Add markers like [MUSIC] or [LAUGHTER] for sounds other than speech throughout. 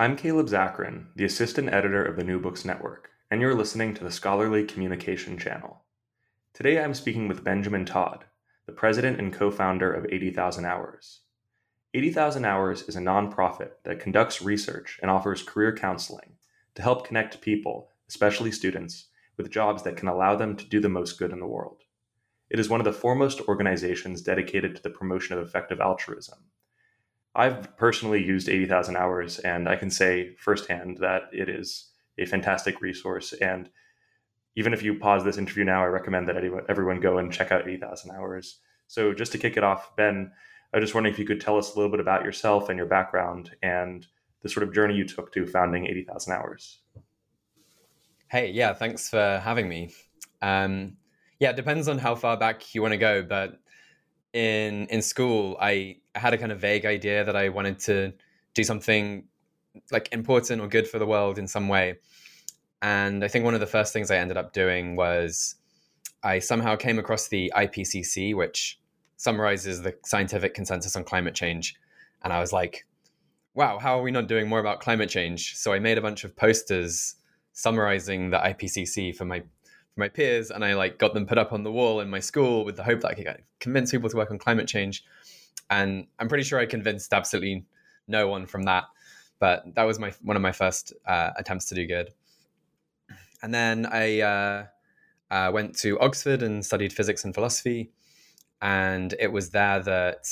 I'm Caleb Zakarin, the assistant editor of the New Books Network, and you're listening to the Scholarly Communication Channel. Today I'm speaking with Benjamin Todd, the president and co founder of 80,000 Hours. 80,000 Hours is a nonprofit that conducts research and offers career counseling to help connect people, especially students, with jobs that can allow them to do the most good in the world. It is one of the foremost organizations dedicated to the promotion of effective altruism I've personally used 80,000 hours, and I can say firsthand that it is a fantastic resource. And even if you pause this interview now, I recommend that everyone go and check out 80,000 hours. So, just to kick it off, Ben, I was just wondering if you could tell us a little bit about yourself and your background and the sort of journey you took to founding 80,000 hours. Hey, yeah, thanks for having me. Um, yeah, it depends on how far back you want to go, but in in school, I had a kind of vague idea that I wanted to do something like important or good for the world in some way. And I think one of the first things I ended up doing was I somehow came across the IPCC, which summarizes the scientific consensus on climate change. And I was like, wow, how are we not doing more about climate change? So I made a bunch of posters summarizing the IPCC for my for my peers, and I like got them put up on the wall in my school with the hope that I could convince people to work on climate change. And I'm pretty sure I convinced absolutely no one from that, but that was my one of my first uh, attempts to do good. And then I uh, uh, went to Oxford and studied physics and philosophy, and it was there that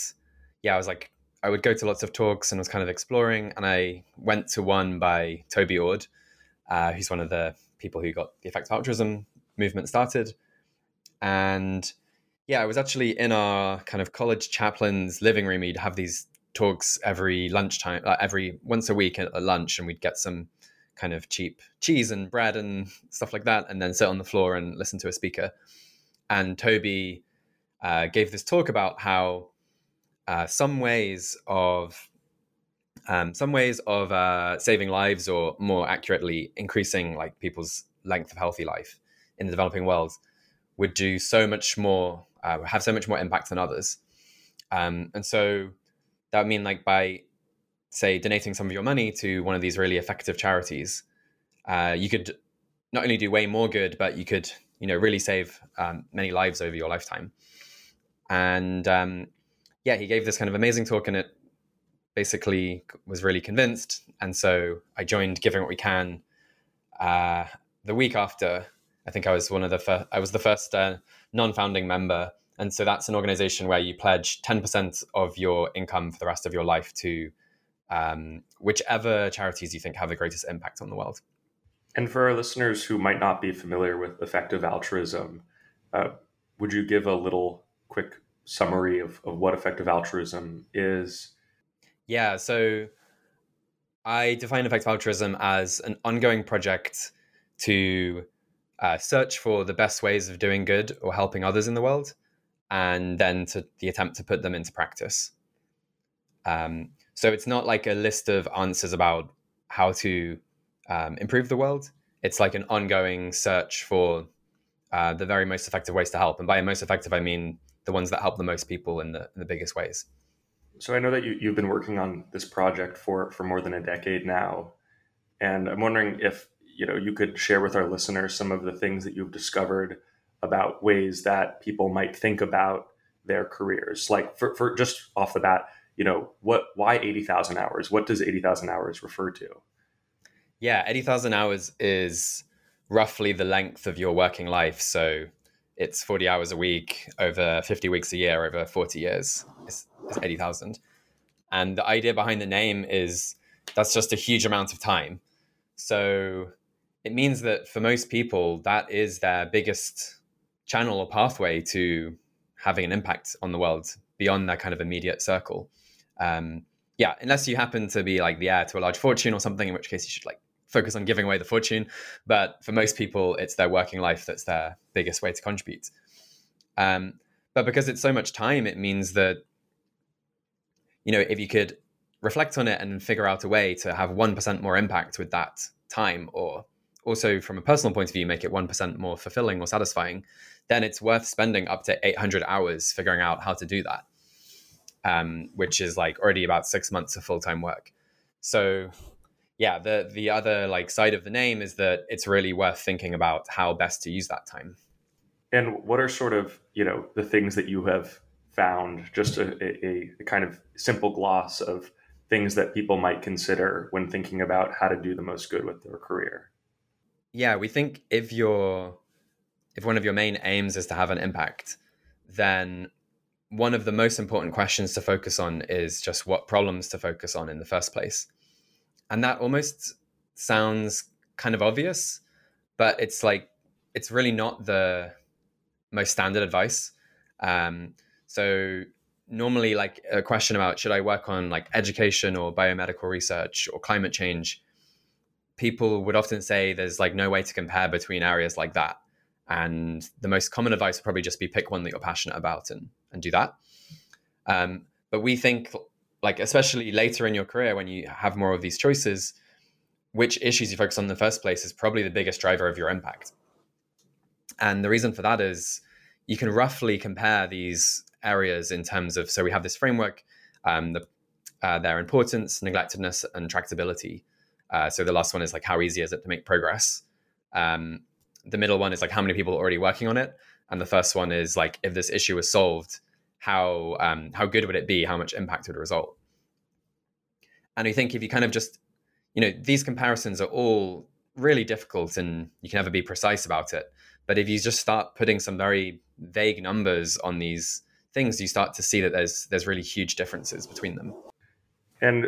yeah, I was like I would go to lots of talks and was kind of exploring, and I went to one by Toby Ord, uh, who's one of the people who got the effective altruism movement started. And yeah, I was actually in our kind of college chaplain's living room. We'd have these talks every lunchtime, uh, every once a week at, at lunch, and we'd get some kind of cheap cheese and bread and stuff like that, and then sit on the floor and listen to a speaker. And Toby uh, gave this talk about how uh, some ways of um, some ways of uh, saving lives, or more accurately, increasing like people's length of healthy life, in the developing world would do so much more, uh, have so much more impact than others. Um, and so that would mean like by say donating some of your money to one of these really effective charities, uh, you could not only do way more good, but you could you know really save um, many lives over your lifetime. And um, yeah, he gave this kind of amazing talk, and it basically was really convinced. And so I joined Giving What We Can uh, the week after I think I was one of the first, I was the first uh, non-founding member. And so that's an organization where you pledge 10% of your income for the rest of your life to um, whichever charities you think have the greatest impact on the world. And for our listeners who might not be familiar with effective altruism, uh, would you give a little quick summary of, of what effective altruism is? Yeah, so I define effective altruism as an ongoing project to uh, search for the best ways of doing good or helping others in the world, and then to the attempt to put them into practice. Um, so it's not like a list of answers about how to um, improve the world. It's like an ongoing search for uh, the very most effective ways to help. And by most effective, I mean the ones that help the most people in the, in the biggest ways. So I know that you, you've been working on this project for, for more than a decade now. And I'm wondering if you know you could share with our listeners some of the things that you've discovered about ways that people might think about their careers. Like for, for just off the bat you know what why 80000 hours? What does 80000 hours refer to? Yeah 80000 hours is roughly the length of your working life. So it's 40 hours a week over 50 weeks a year over 40 years it's, it's 80000 and the idea behind the name is that's just a huge amount of time. So it means that for most people, that is their biggest channel or pathway to having an impact on the world beyond their kind of immediate circle. Um, yeah, unless you happen to be like the heir to a large fortune or something, in which case you should like focus on giving away the fortune. But for most people, it's their working life that's their biggest way to contribute. Um, but because it's so much time, it means that you know if you could reflect on it and figure out a way to have one percent more impact with that time, or also from a personal point of view, make it one percent more fulfilling or satisfying, then it's worth spending up to 800 hours figuring out how to do that. Um, which is like already about six months of full time work. So yeah, the the other like side of the name is that it's really worth thinking about how best to use that time. And what are sort of you know the things that you have found? Just a, a, a kind of simple gloss of things that people might consider when thinking about how to do the most good with their career. Yeah, we think if your if one of your main aims is to have an impact, then one of the most important questions to focus on is just what problems to focus on in the first place. And that almost sounds kind of obvious but it's like it's really not the most standard advice. Um, so normally like a question about should i work on like education or biomedical research or climate change people would often say there's like no way to compare between areas like that. And the most common advice would probably just be pick one that you're passionate about and and do that. Um, but we think like especially later in your career when you have more of these choices which issues you focus on in the first place is probably the biggest driver of your impact. And the reason for that is you can roughly compare these areas in terms of so we have this framework um, the, uh, their importance neglectedness and tractability uh, so the last one is like how easy is it to make progress um, the middle one is like how many people are already working on it and the first one is like if this issue is solved how um, how good would it be? How much impact would it result? And I think if you kind of just, you know, these comparisons are all really difficult, and you can never be precise about it. But if you just start putting some very vague numbers on these things, you start to see that there's there's really huge differences between them. And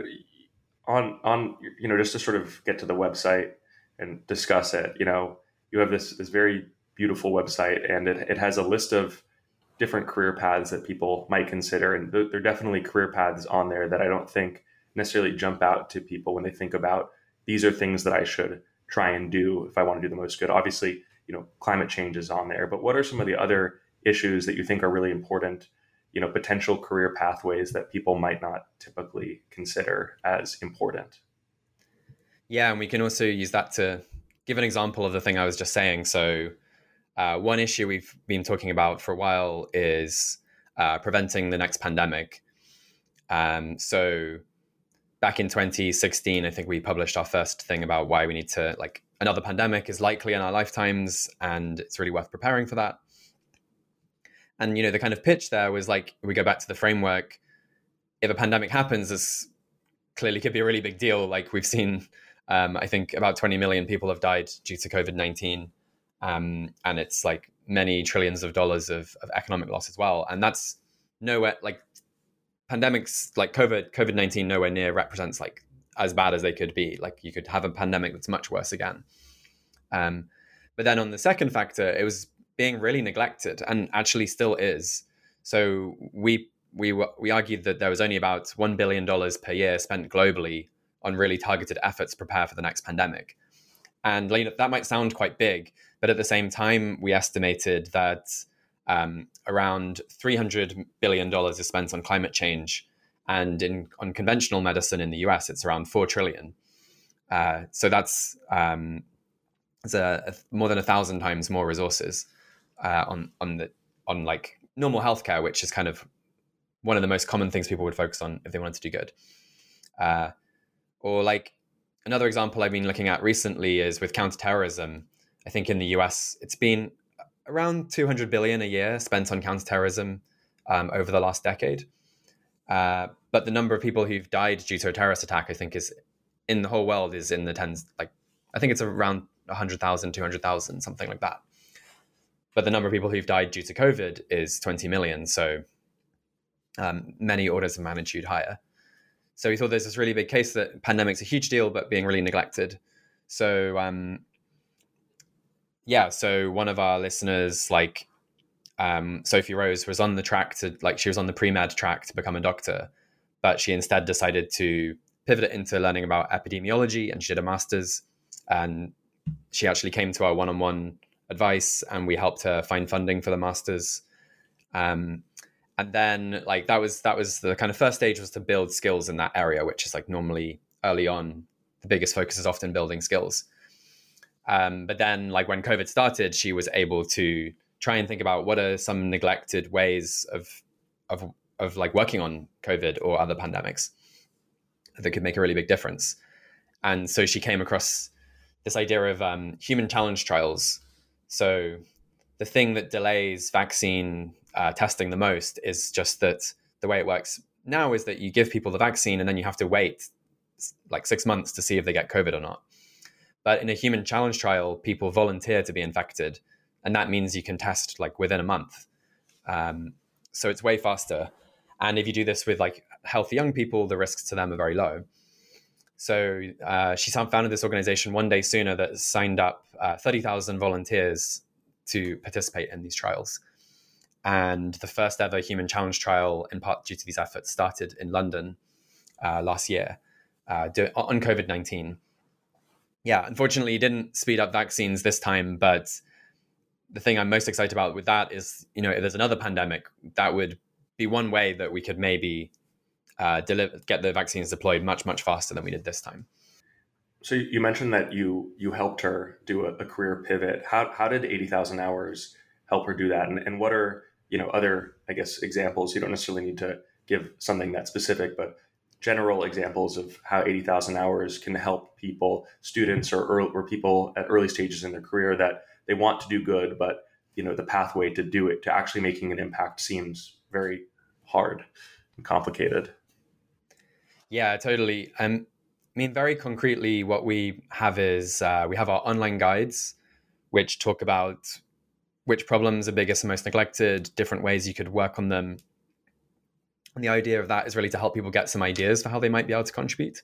on on you know just to sort of get to the website and discuss it, you know, you have this this very beautiful website, and it, it has a list of different career paths that people might consider. And there are definitely career paths on there that I don't think necessarily jump out to people when they think about these are things that I should try and do if I want to do the most good. Obviously, you know, climate change is on there, but what are some of the other issues that you think are really important, you know, potential career pathways that people might not typically consider as important? Yeah, and we can also use that to give an example of the thing I was just saying. So, uh, one issue we've been talking about for a while is uh, preventing the next pandemic. Um, so back in 2016, I think we published our first thing about why we need to like another pandemic is likely in our lifetimes, and it's really worth preparing for that. And you know, the kind of pitch there was like we go back to the framework. If a pandemic happens, this clearly could be a really big deal. Like we've seen, um, I think about 20 million people have died due to COVID 19 um, and it's like many trillions of dollars of, of economic loss as well. And that's nowhere like pandemics like COVID COVID nineteen nowhere near represents like as bad as they could be. Like you could have a pandemic that's much worse again. Um, but then on the second factor, it was being really neglected, and actually still is. So we we we argued that there was only about one billion dollars per year spent globally on really targeted efforts to prepare for the next pandemic. And that might sound quite big, but at the same time, we estimated that um, around $300 billion is spent on climate change. And in, on conventional medicine in the US, it's around 4 trillion. Uh, so that's um, a, a, more than a thousand times more resources uh, on on the on like normal healthcare, which is kind of one of the most common things people would focus on if they wanted to do good. Uh, or like another example I've been looking at recently is with counterterrorism. I think in the US, it's been around 200 billion a year spent on counterterrorism um, over the last decade. Uh, but the number of people who've died due to a terrorist attack, I think, is in the whole world is in the tens. Like, I think it's around 100,000, 200,000, something like that. But the number of people who've died due to COVID is 20 million. So um, many orders of magnitude higher. So we thought there's this really big case that pandemic's a huge deal, but being really neglected. So um, yeah, so one of our listeners, like um, Sophie Rose, was on the track to like she was on the pre med track to become a doctor, but she instead decided to pivot it into learning about epidemiology, and she did a master's. And she actually came to our one-on-one advice, and we helped her find funding for the master's. Um, and then like that was that was the kind of first stage was to build skills in that area, which is like normally early on the biggest focus is often building skills. Um, but then like when COVID started, she was able to try and think about what are some neglected ways of of of like working on COVID or other pandemics that could make a really big difference. And so she came across this idea of um, human challenge trials. So the thing that delays vaccine uh, testing the most is just that the way it works now is that you give people the vaccine and then you have to wait like six months to see if they get COVID or not. But in a human challenge trial, people volunteer to be infected, and that means you can test like within a month. Um, so it's way faster. And if you do this with like healthy young people, the risks to them are very low. So uh, founded this organization 1Day Sooner that signed up uh, 30,000 volunteers to participate in these trials. And the first ever human challenge trial, in part due to these efforts, started in London uh, last year uh, on COVID 19. Yeah, unfortunately, it didn't speed up vaccines this time, but the thing I'm most excited about with that is, you know, if there's another pandemic, that would be one way that we could maybe uh, deliver, get the vaccines deployed much, much faster than we did this time. So you mentioned that you you helped her do a, a career pivot. How how did eighty thousand hours help her do that? And and what are you know other I guess examples? You don't necessarily need to give something that specific, but general examples of how 80,000 hours can help people, students or, early, or people at early stages in their career that they want to do good, but you know the pathway to do it to actually making an impact seems very hard and complicated. Yeah, totally. Um, I mean, very concretely, what we have is uh, we have our online guides, which talk about which problems are biggest and most neglected, different ways you could work on them, and the idea of that is really to help people get some ideas for how they might be able to contribute.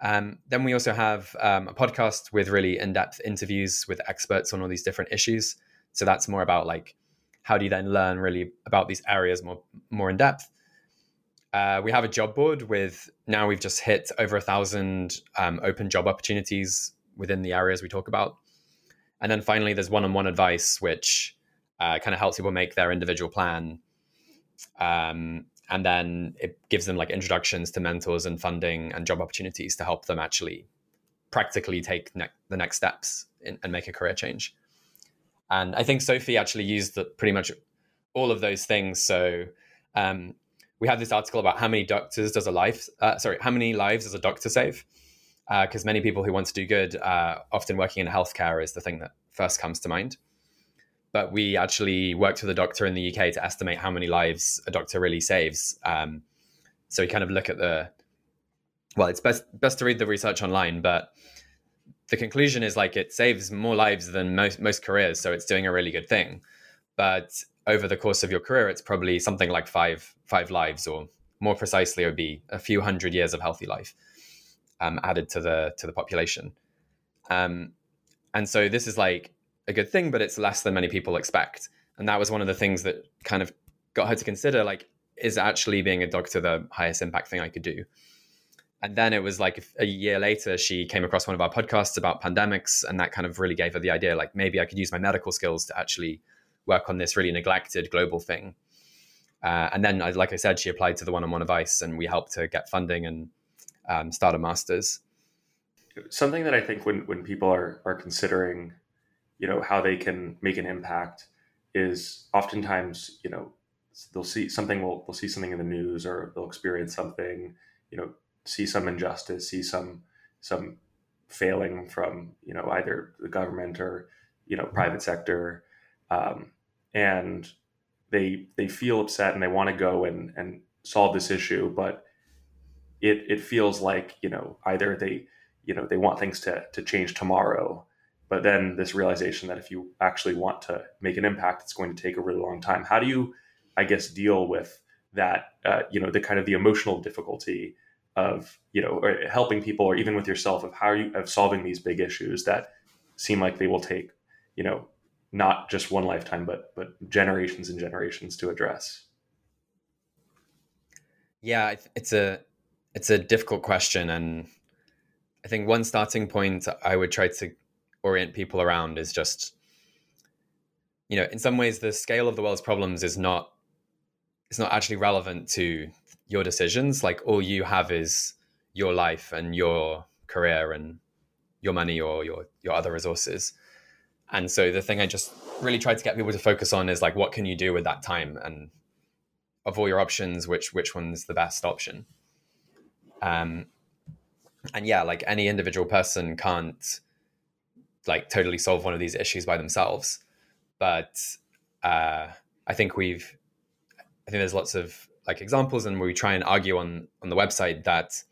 Um, then we also have um, a podcast with really in-depth interviews with experts on all these different issues. So that's more about like how do you then learn really about these areas more more in depth. Uh, we have a job board with now we've just hit over a thousand um, open job opportunities within the areas we talk about. And then finally, there's one-on-one advice, which uh, kind of helps people make their individual plan. Um, and then it gives them like introductions to mentors and funding and job opportunities to help them actually practically take ne- the next steps in, and make a career change and i think sophie actually used the, pretty much all of those things so um, we had this article about how many doctors does a life uh, sorry how many lives does a doctor save because uh, many people who want to do good uh, often working in healthcare is the thing that first comes to mind but we actually worked with a doctor in the UK to estimate how many lives a doctor really saves. Um, so we kind of look at the well, it's best best to read the research online, but the conclusion is like it saves more lives than most most careers, so it's doing a really good thing. But over the course of your career, it's probably something like five five lives, or more precisely, it would be a few hundred years of healthy life um, added to the to the population. Um, and so this is like a good thing, but it's less than many people expect. And that was one of the things that kind of got her to consider like, is actually being a doctor the highest impact thing I could do? And then it was like a year later, she came across one of our podcasts about pandemics, and that kind of really gave her the idea like maybe I could use my medical skills to actually work on this really neglected global thing. Uh, and then, like I said, she applied to the one-on-one advice, and we helped her get funding and um, start a master's. Something that I think when when people are are considering you know how they can make an impact is oftentimes you know they'll see something will they'll see something in the news or they'll experience something you know see some injustice see some some failing from you know either the government or you know private sector um, and they they feel upset and they want to go and and solve this issue but it it feels like you know either they you know they want things to to change tomorrow but then this realization that if you actually want to make an impact it's going to take a really long time. How do you i guess deal with that uh, you know the kind of the emotional difficulty of you know helping people or even with yourself of how you of solving these big issues that seem like they will take you know not just one lifetime but but generations and generations to address Yeah, it's a it's a difficult question, and I think one starting point I would try to orient people around is just, you know, in some ways the scale of the world's problems is not it's not actually relevant to your decisions. Like all you have is your life and your career and your money or your your other resources. And so the thing I just really try to get people to focus on is like what can you do with that time and of all your options, which which one's the best option. Um, and yeah, like any individual person can't like totally solve one of these issues by themselves, but uh, I think we've, I think there's lots of like examples, and we try and argue on on the website that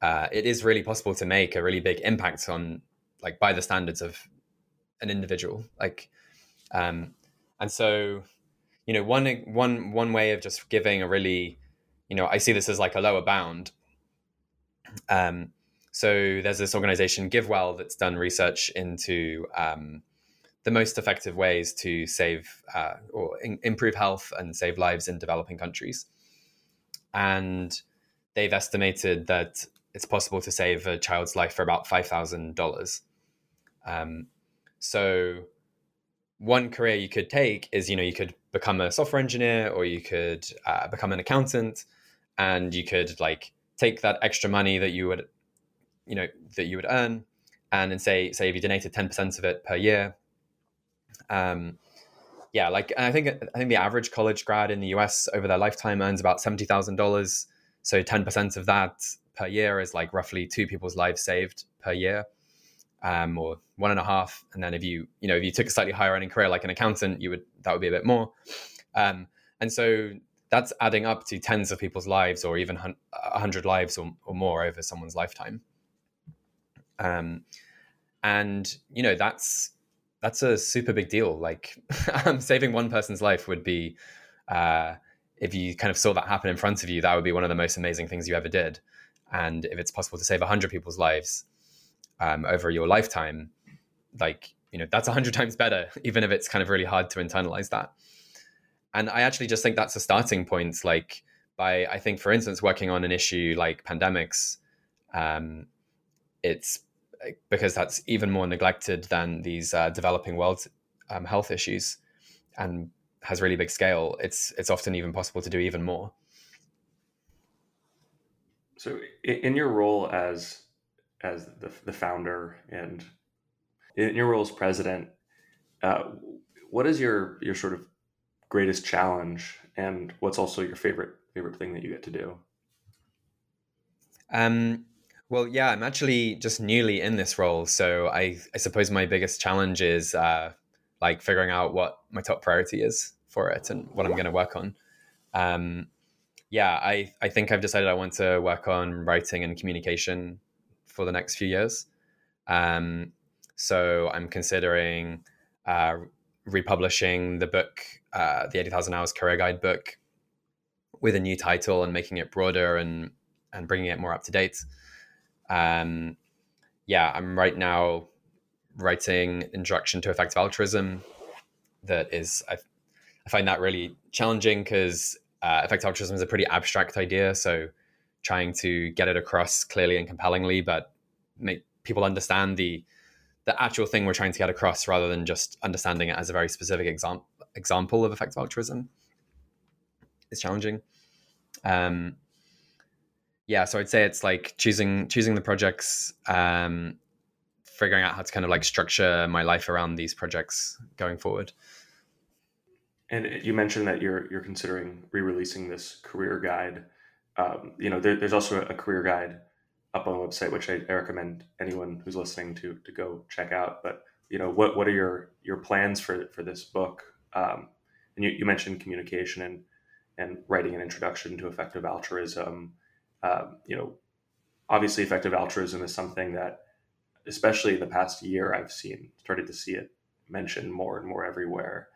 uh, it is really possible to make a really big impact on like by the standards of an individual, like, um, and so you know one one one way of just giving a really you know i see this as like a lower bound. Um, so there's this organization givewell that's done research into um, the most effective ways to save uh, or in- improve health and save lives in developing countries. And they've estimated that it's possible to save a child's life for about $5000 um, so one career you could take is you know you could become a software engineer or you could uh, become an accountant and you could like take that extra money that you would you know that you would earn and then say say if you donated 10% of it per year um yeah like i think i think the average college grad in the us over their lifetime earns about $70000 so 10% of that per year is like roughly two people's lives saved per year um, or one and a half. And then if you, you know, if you took a slightly higher earning career like an accountant, you would that would be a bit more. Um, and so that's adding up to tens of people's lives, or even a hundred lives or, or more over someone's lifetime. Um, and you know that's that's a super big deal. Like [LAUGHS] um, saving one person's life would be, uh, if you kind of saw that happen in front of you, that would be one of the most amazing things you ever did. And if it's possible to save hundred people's lives, um, over your lifetime, like you know that's a hundred [LAUGHS] times better, even if it's kind of really hard to internalize that. And I actually just think that's a starting point. Like by I think, for instance, working on an issue like pandemics, um, it's because that's even more neglected than these uh, developing world um, health issues, and has really big scale. It's it's often even possible to do even more. So, in your role as as the, the founder and in your role as president, uh, what is your your sort of greatest challenge, and what's also your favorite favorite thing that you get to do? Um, well, yeah, I'm actually just newly in this role, so I I suppose my biggest challenge is uh, like figuring out what my top priority is for it and what I'm going to work on. Um, yeah, I I think I've decided I want to work on writing and communication for the next few years. Um, so I'm considering uh, republishing the book, uh, the 80,000 Hours Career Guide book, with a new title and making it broader and and bringing it more up to date. Um, yeah, I'm right now writing Introduction to Effective Altruism. That is, I, I find that really challenging because uh, effective altruism is a pretty abstract idea. So trying to get it across clearly and compellingly, but make people understand the the actual thing we're trying to get across rather than just understanding it as a very specific example example of effective altruism is challenging. Um, yeah, so I'd say it's like choosing choosing the projects, um, figuring out how to kind of like structure my life around these projects going forward. And you mentioned that you're you're considering re-releasing this career guide um, you know, there, there's also a career guide up on the website, which I, I, recommend anyone who's listening to to go check out. But you know, what what are your your plans for for this book? Um, and you, you mentioned communication and and writing an introduction to effective altruism. Um, you know, obviously, effective altruism is something that, especially in the past year, I've seen started to see it mentioned more and more everywhere.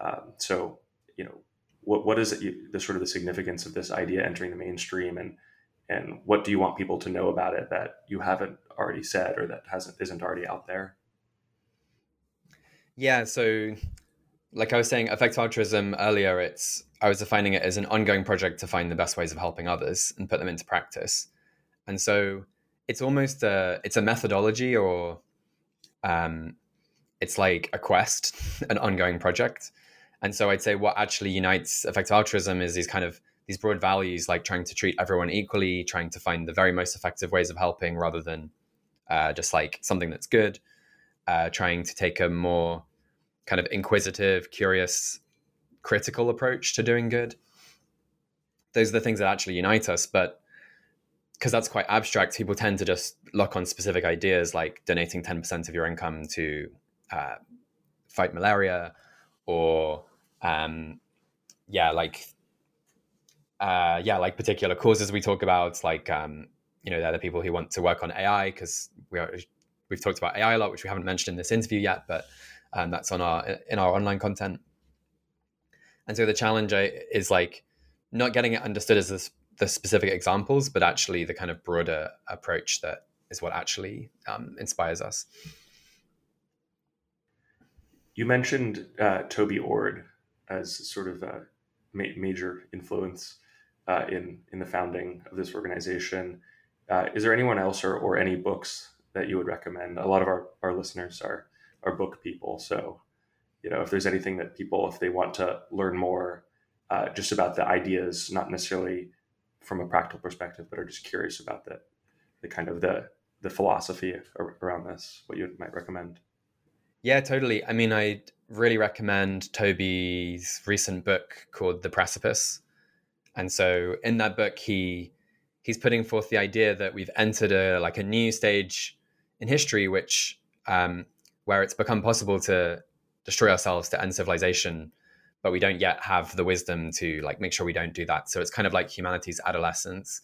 Um, so, you know, what what is it, the sort of the significance of this idea entering the mainstream and and what do you want people to know about it that you haven't already said or that hasn't isn't already out there yeah so like I was saying, effective altruism earlier, it's I was defining it as an ongoing project to find the best ways of helping others and put them into practice. And so it's almost a it's a methodology or um, it's like a quest, [LAUGHS] an ongoing project. And so I'd say what actually unites effective altruism is these kind of these broad values, like trying to treat everyone equally, trying to find the very most effective ways of helping rather than uh, just like something that's good, uh, trying to take a more kind of inquisitive, curious, critical approach to doing good. Those are the things that actually unite us. But because that's quite abstract, people tend to just look on specific ideas like donating 10% of your income to uh, fight malaria or, um, yeah, like, uh, yeah, like particular causes we talk about, like, um, you know, they're the people who want to work on AI because we are, we've talked about AI a lot, which we haven't mentioned in this interview yet, but um, that's on our in our online content. And so the challenge is like not getting it understood as this, the specific examples, but actually the kind of broader approach that is what actually um, inspires us. You mentioned uh, Toby Ord as sort of a ma- major influence uh, in in the founding of this organization. Uh, is there anyone else or, or any books that you would recommend? A lot of our, our listeners are are book people, so you know if there's anything that people if they want to learn more uh, just about the ideas, not necessarily from a practical perspective, but are just curious about the the kind of the the philosophy around this, what you might recommend. Yeah, totally. I mean, I really recommend Toby's recent book called The Precipice. And so in that book, he he's putting forth the idea that we've entered a like a new stage in history, which um, where it's become possible to destroy ourselves to end civilization, but we don't yet have the wisdom to like make sure we don't do that. So it's kind of like humanity's adolescence,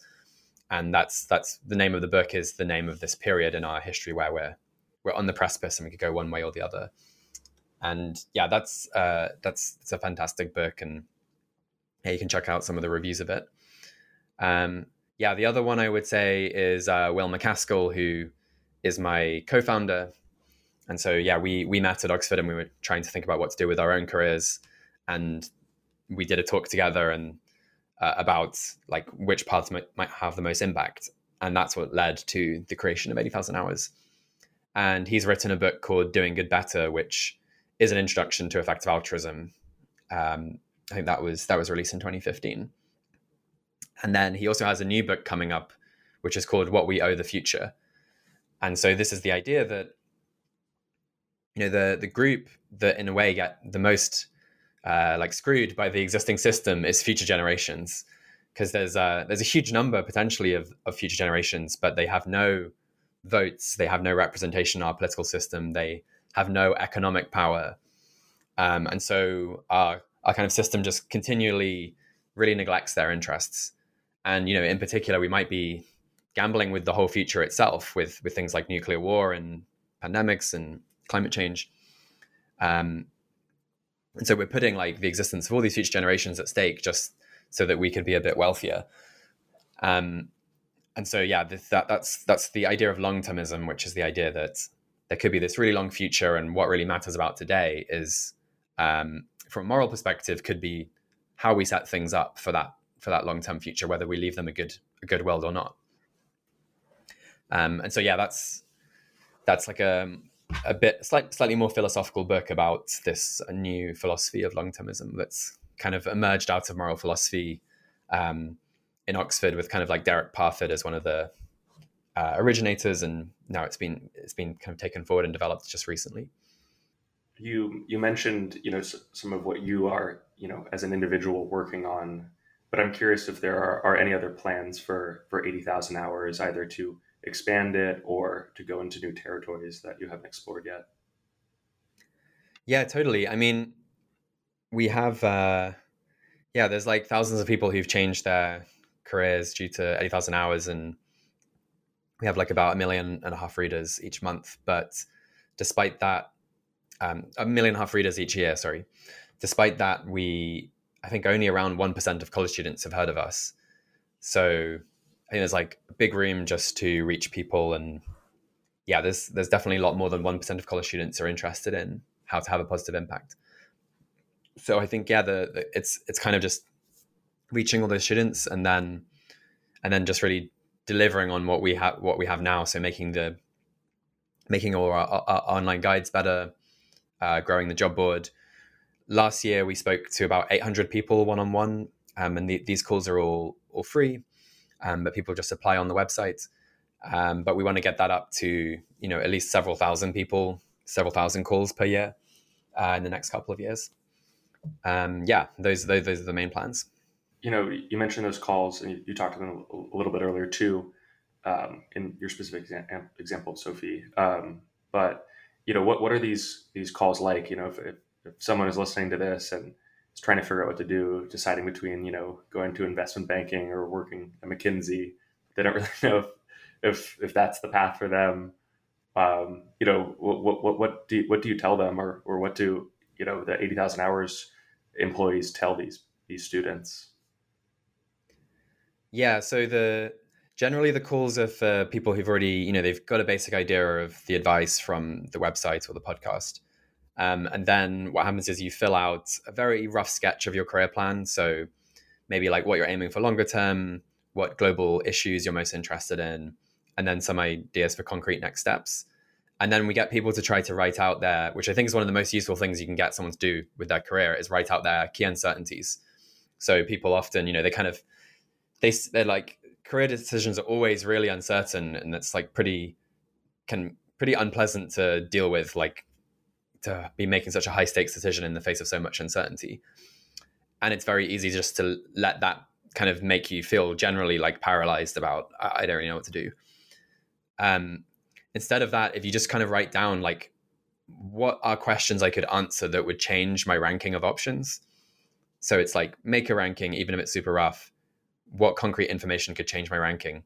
and that's that's the name of the book is the name of this period in our history where we're we're on the precipice and we could go one way or the other. And yeah, that's uh, that's it's a fantastic book, and yeah, you can check out some of the reviews of it. Um, yeah, the other one I would say is uh, Will MacAskill, who is my co-founder. And so yeah we we met at oxford and we were trying to think about what to do with our own careers. And we did a talk together and uh, about like which paths might, might have the most impact. And that's what led to the creation of 80000 hours. And he's written a book called doing good better which is an introduction to effective altruism. Um, i think that was that was released in 2015 and then he also has a new book coming up which is called what we owe the future. And so this is the idea that you know the the group that in a way get the most uh, like screwed by the existing system is future generations. Because there's a there's a huge number potentially of, of future generations but they have no votes they have no representation in our political system they have no economic power um, and so our our kind of system just continually really neglects their interests and you know in particular we might be gambling with the whole future itself with with things like nuclear war and pandemics and climate change. Um, and so we're putting like the existence of all these future generations at stake just so that we could be a bit wealthier. Um, and so yeah, that that's that's the idea of long termism, which is the idea that there could be this really long future, and what really matters about today is, um, from a moral perspective, could be how we set things up for that for that long term future, whether we leave them a good a good world or not. Um, and so yeah, that's that's like a a bit slight, slightly more philosophical book about this new philosophy of long termism that's kind of emerged out of moral philosophy um, in Oxford with kind of like Derek Parfit as one of the uh, originators, and now it's been it's been kind of taken forward and developed just recently. You you mentioned you know some of what you are you know as an individual working on, but I'm curious if there are, are any other plans for for eighty thousand hours, either to expand it or to go into new territories that you haven't explored yet? Yeah, totally. I mean, we have, uh, yeah, there's like thousands of people who've changed their careers due to 80,000 hours, and we have like about a million and a half readers each month. But despite that, um, a million and a half readers each year, sorry. Despite that, we, I think only around 1% of college students have heard of us. So I think there's like a big room just to reach people, and yeah, there's there's definitely a lot more than one percent of college students are interested in how to have a positive impact. so I think yeah, the, the, it's it's kind of just reaching all those students and then and then just really delivering on what we have what we have now. So making the making all our, our online guides better, uh, growing the job board. Last year we spoke to about 800 people one on one, and the, these calls are all all free, um, but people just apply on the website. Um, but we want to get that up to you know at least several thousand people, several thousand calls per year uh, in the next couple of years. Um, yeah, those, those those are the main plans. You know, you mentioned those calls, and you, you talked about them a little bit earlier too, um, in your specific example, Sophie. Um, but you know, what what are these these calls like? You know, if, if, if someone is listening to this and is trying to figure out what to do, deciding between you know going to investment banking or working at McKinsey, they don't [LAUGHS] really know if if, if that's the path for them um, you know, what, what, what do you, what do you tell them or, or what do, you know, the 80,000 hours employees tell these, these students? Yeah. So the, generally the calls are for people who've already, you know, they've got a basic idea of the advice from the website or the podcast. Um, and then what happens is you fill out a very rough sketch of your career plan. So maybe like what you're aiming for longer term, what global issues you're most interested in, and then some ideas for concrete next steps. And then we get people to try to write out their, which I think is one of the most useful things you can get someone to do with their career is write out their key uncertainties. So people often, you know, they kind of, they, they're like, career decisions are always really uncertain and it's like pretty, can, pretty unpleasant to deal with, like to be making such a high stakes decision in the face of so much uncertainty. And it's very easy just to let that kind of make you feel generally like paralyzed about, I don't really know what to do. Um, instead of that, if you just kind of write down like what are questions I could answer that would change my ranking of options. So it's like make a ranking, even if it's super rough. What concrete information could change my ranking?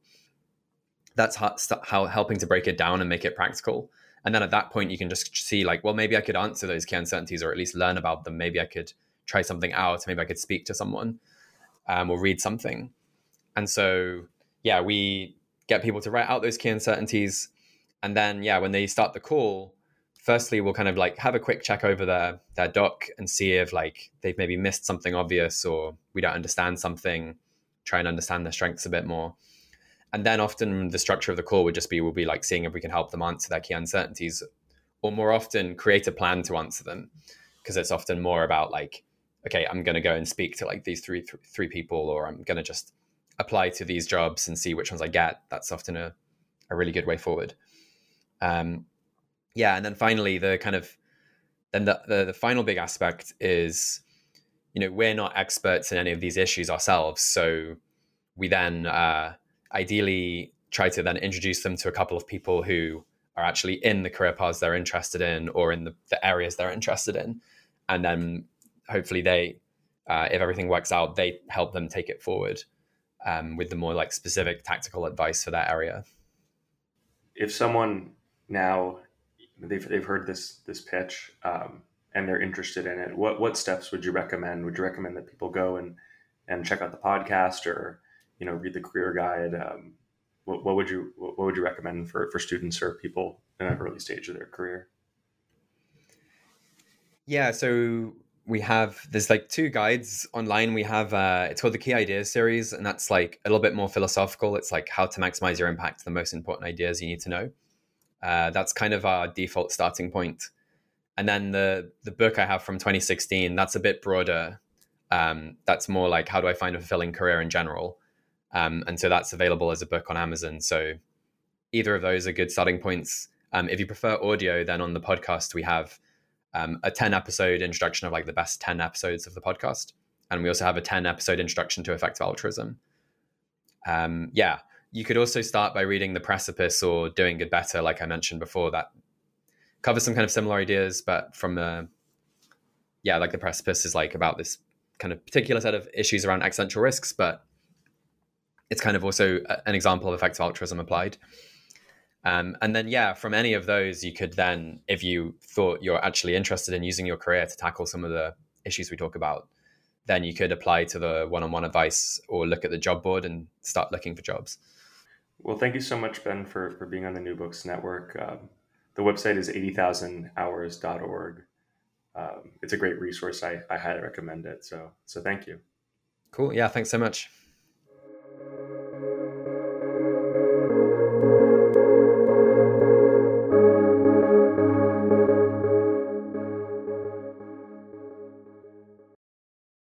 That's how, how helping to break it down and make it practical. And then at that point, you can just see like, well, maybe I could answer those key uncertainties or at least learn about them. Maybe I could try something out. Maybe I could speak to someone um, or read something. And so, yeah, we get people to write out those key uncertainties. And then, yeah, when they start the call, firstly, we'll kind of like have a quick check over their, their doc and see if like they've maybe missed something obvious or we don't understand something, try and understand their strengths a bit more. And then often the structure of the call would just be, we'll be like seeing if we can help them answer their key uncertainties or more often create a plan to answer them. Because it's often more about like, okay, I'm going to go and speak to like these three, th- three people, or I'm going to just apply to these jobs and see which ones I get. That's often a, a really good way forward. Um, yeah, and then finally, the kind of then the, the, the final big aspect is, you know, we're not experts in any of these issues ourselves, so we then uh, ideally try to then introduce them to a couple of people who are actually in the career paths they're interested in or in the, the areas they're interested in, and then hopefully they, uh, if everything works out, they help them take it forward um, with the more like specific tactical advice for that area. If someone now they've they've heard this this pitch um, and they're interested in it, what what steps would you recommend? Would you recommend that people go and and check out the podcast or you know read the career guide? Um, what, what would you what would you recommend for for students or people in an early stage of their career? Yeah, so we have there's like two guides online we have uh it's called the key ideas series and that's like a little bit more philosophical it's like how to maximize your impact the most important ideas you need to know uh, that's kind of our default starting point and then the the book i have from 2016 that's a bit broader um, that's more like how do i find a fulfilling career in general um, and so that's available as a book on amazon so either of those are good starting points um, if you prefer audio then on the podcast we have um, a 10 episode introduction of like the best 10 episodes of the podcast. And we also have a 10 episode introduction to effective altruism. Um, yeah, you could also start by reading The Precipice or Doing Good Better, like I mentioned before, that covers some kind of similar ideas, but from the, yeah, like The Precipice is like about this kind of particular set of issues around existential risks, but it's kind of also an example of effective altruism applied. Um, and then, yeah, from any of those, you could then, if you thought you're actually interested in using your career to tackle some of the issues we talk about, then you could apply to the one on one advice or look at the job board and start looking for jobs. Well, thank you so much, Ben, for, for being on the New Books Network. Um, the website is 80,000hours.org. um, it's a great resource. I, I highly recommend it. So so thank you. Cool. Yeah. Thanks so much.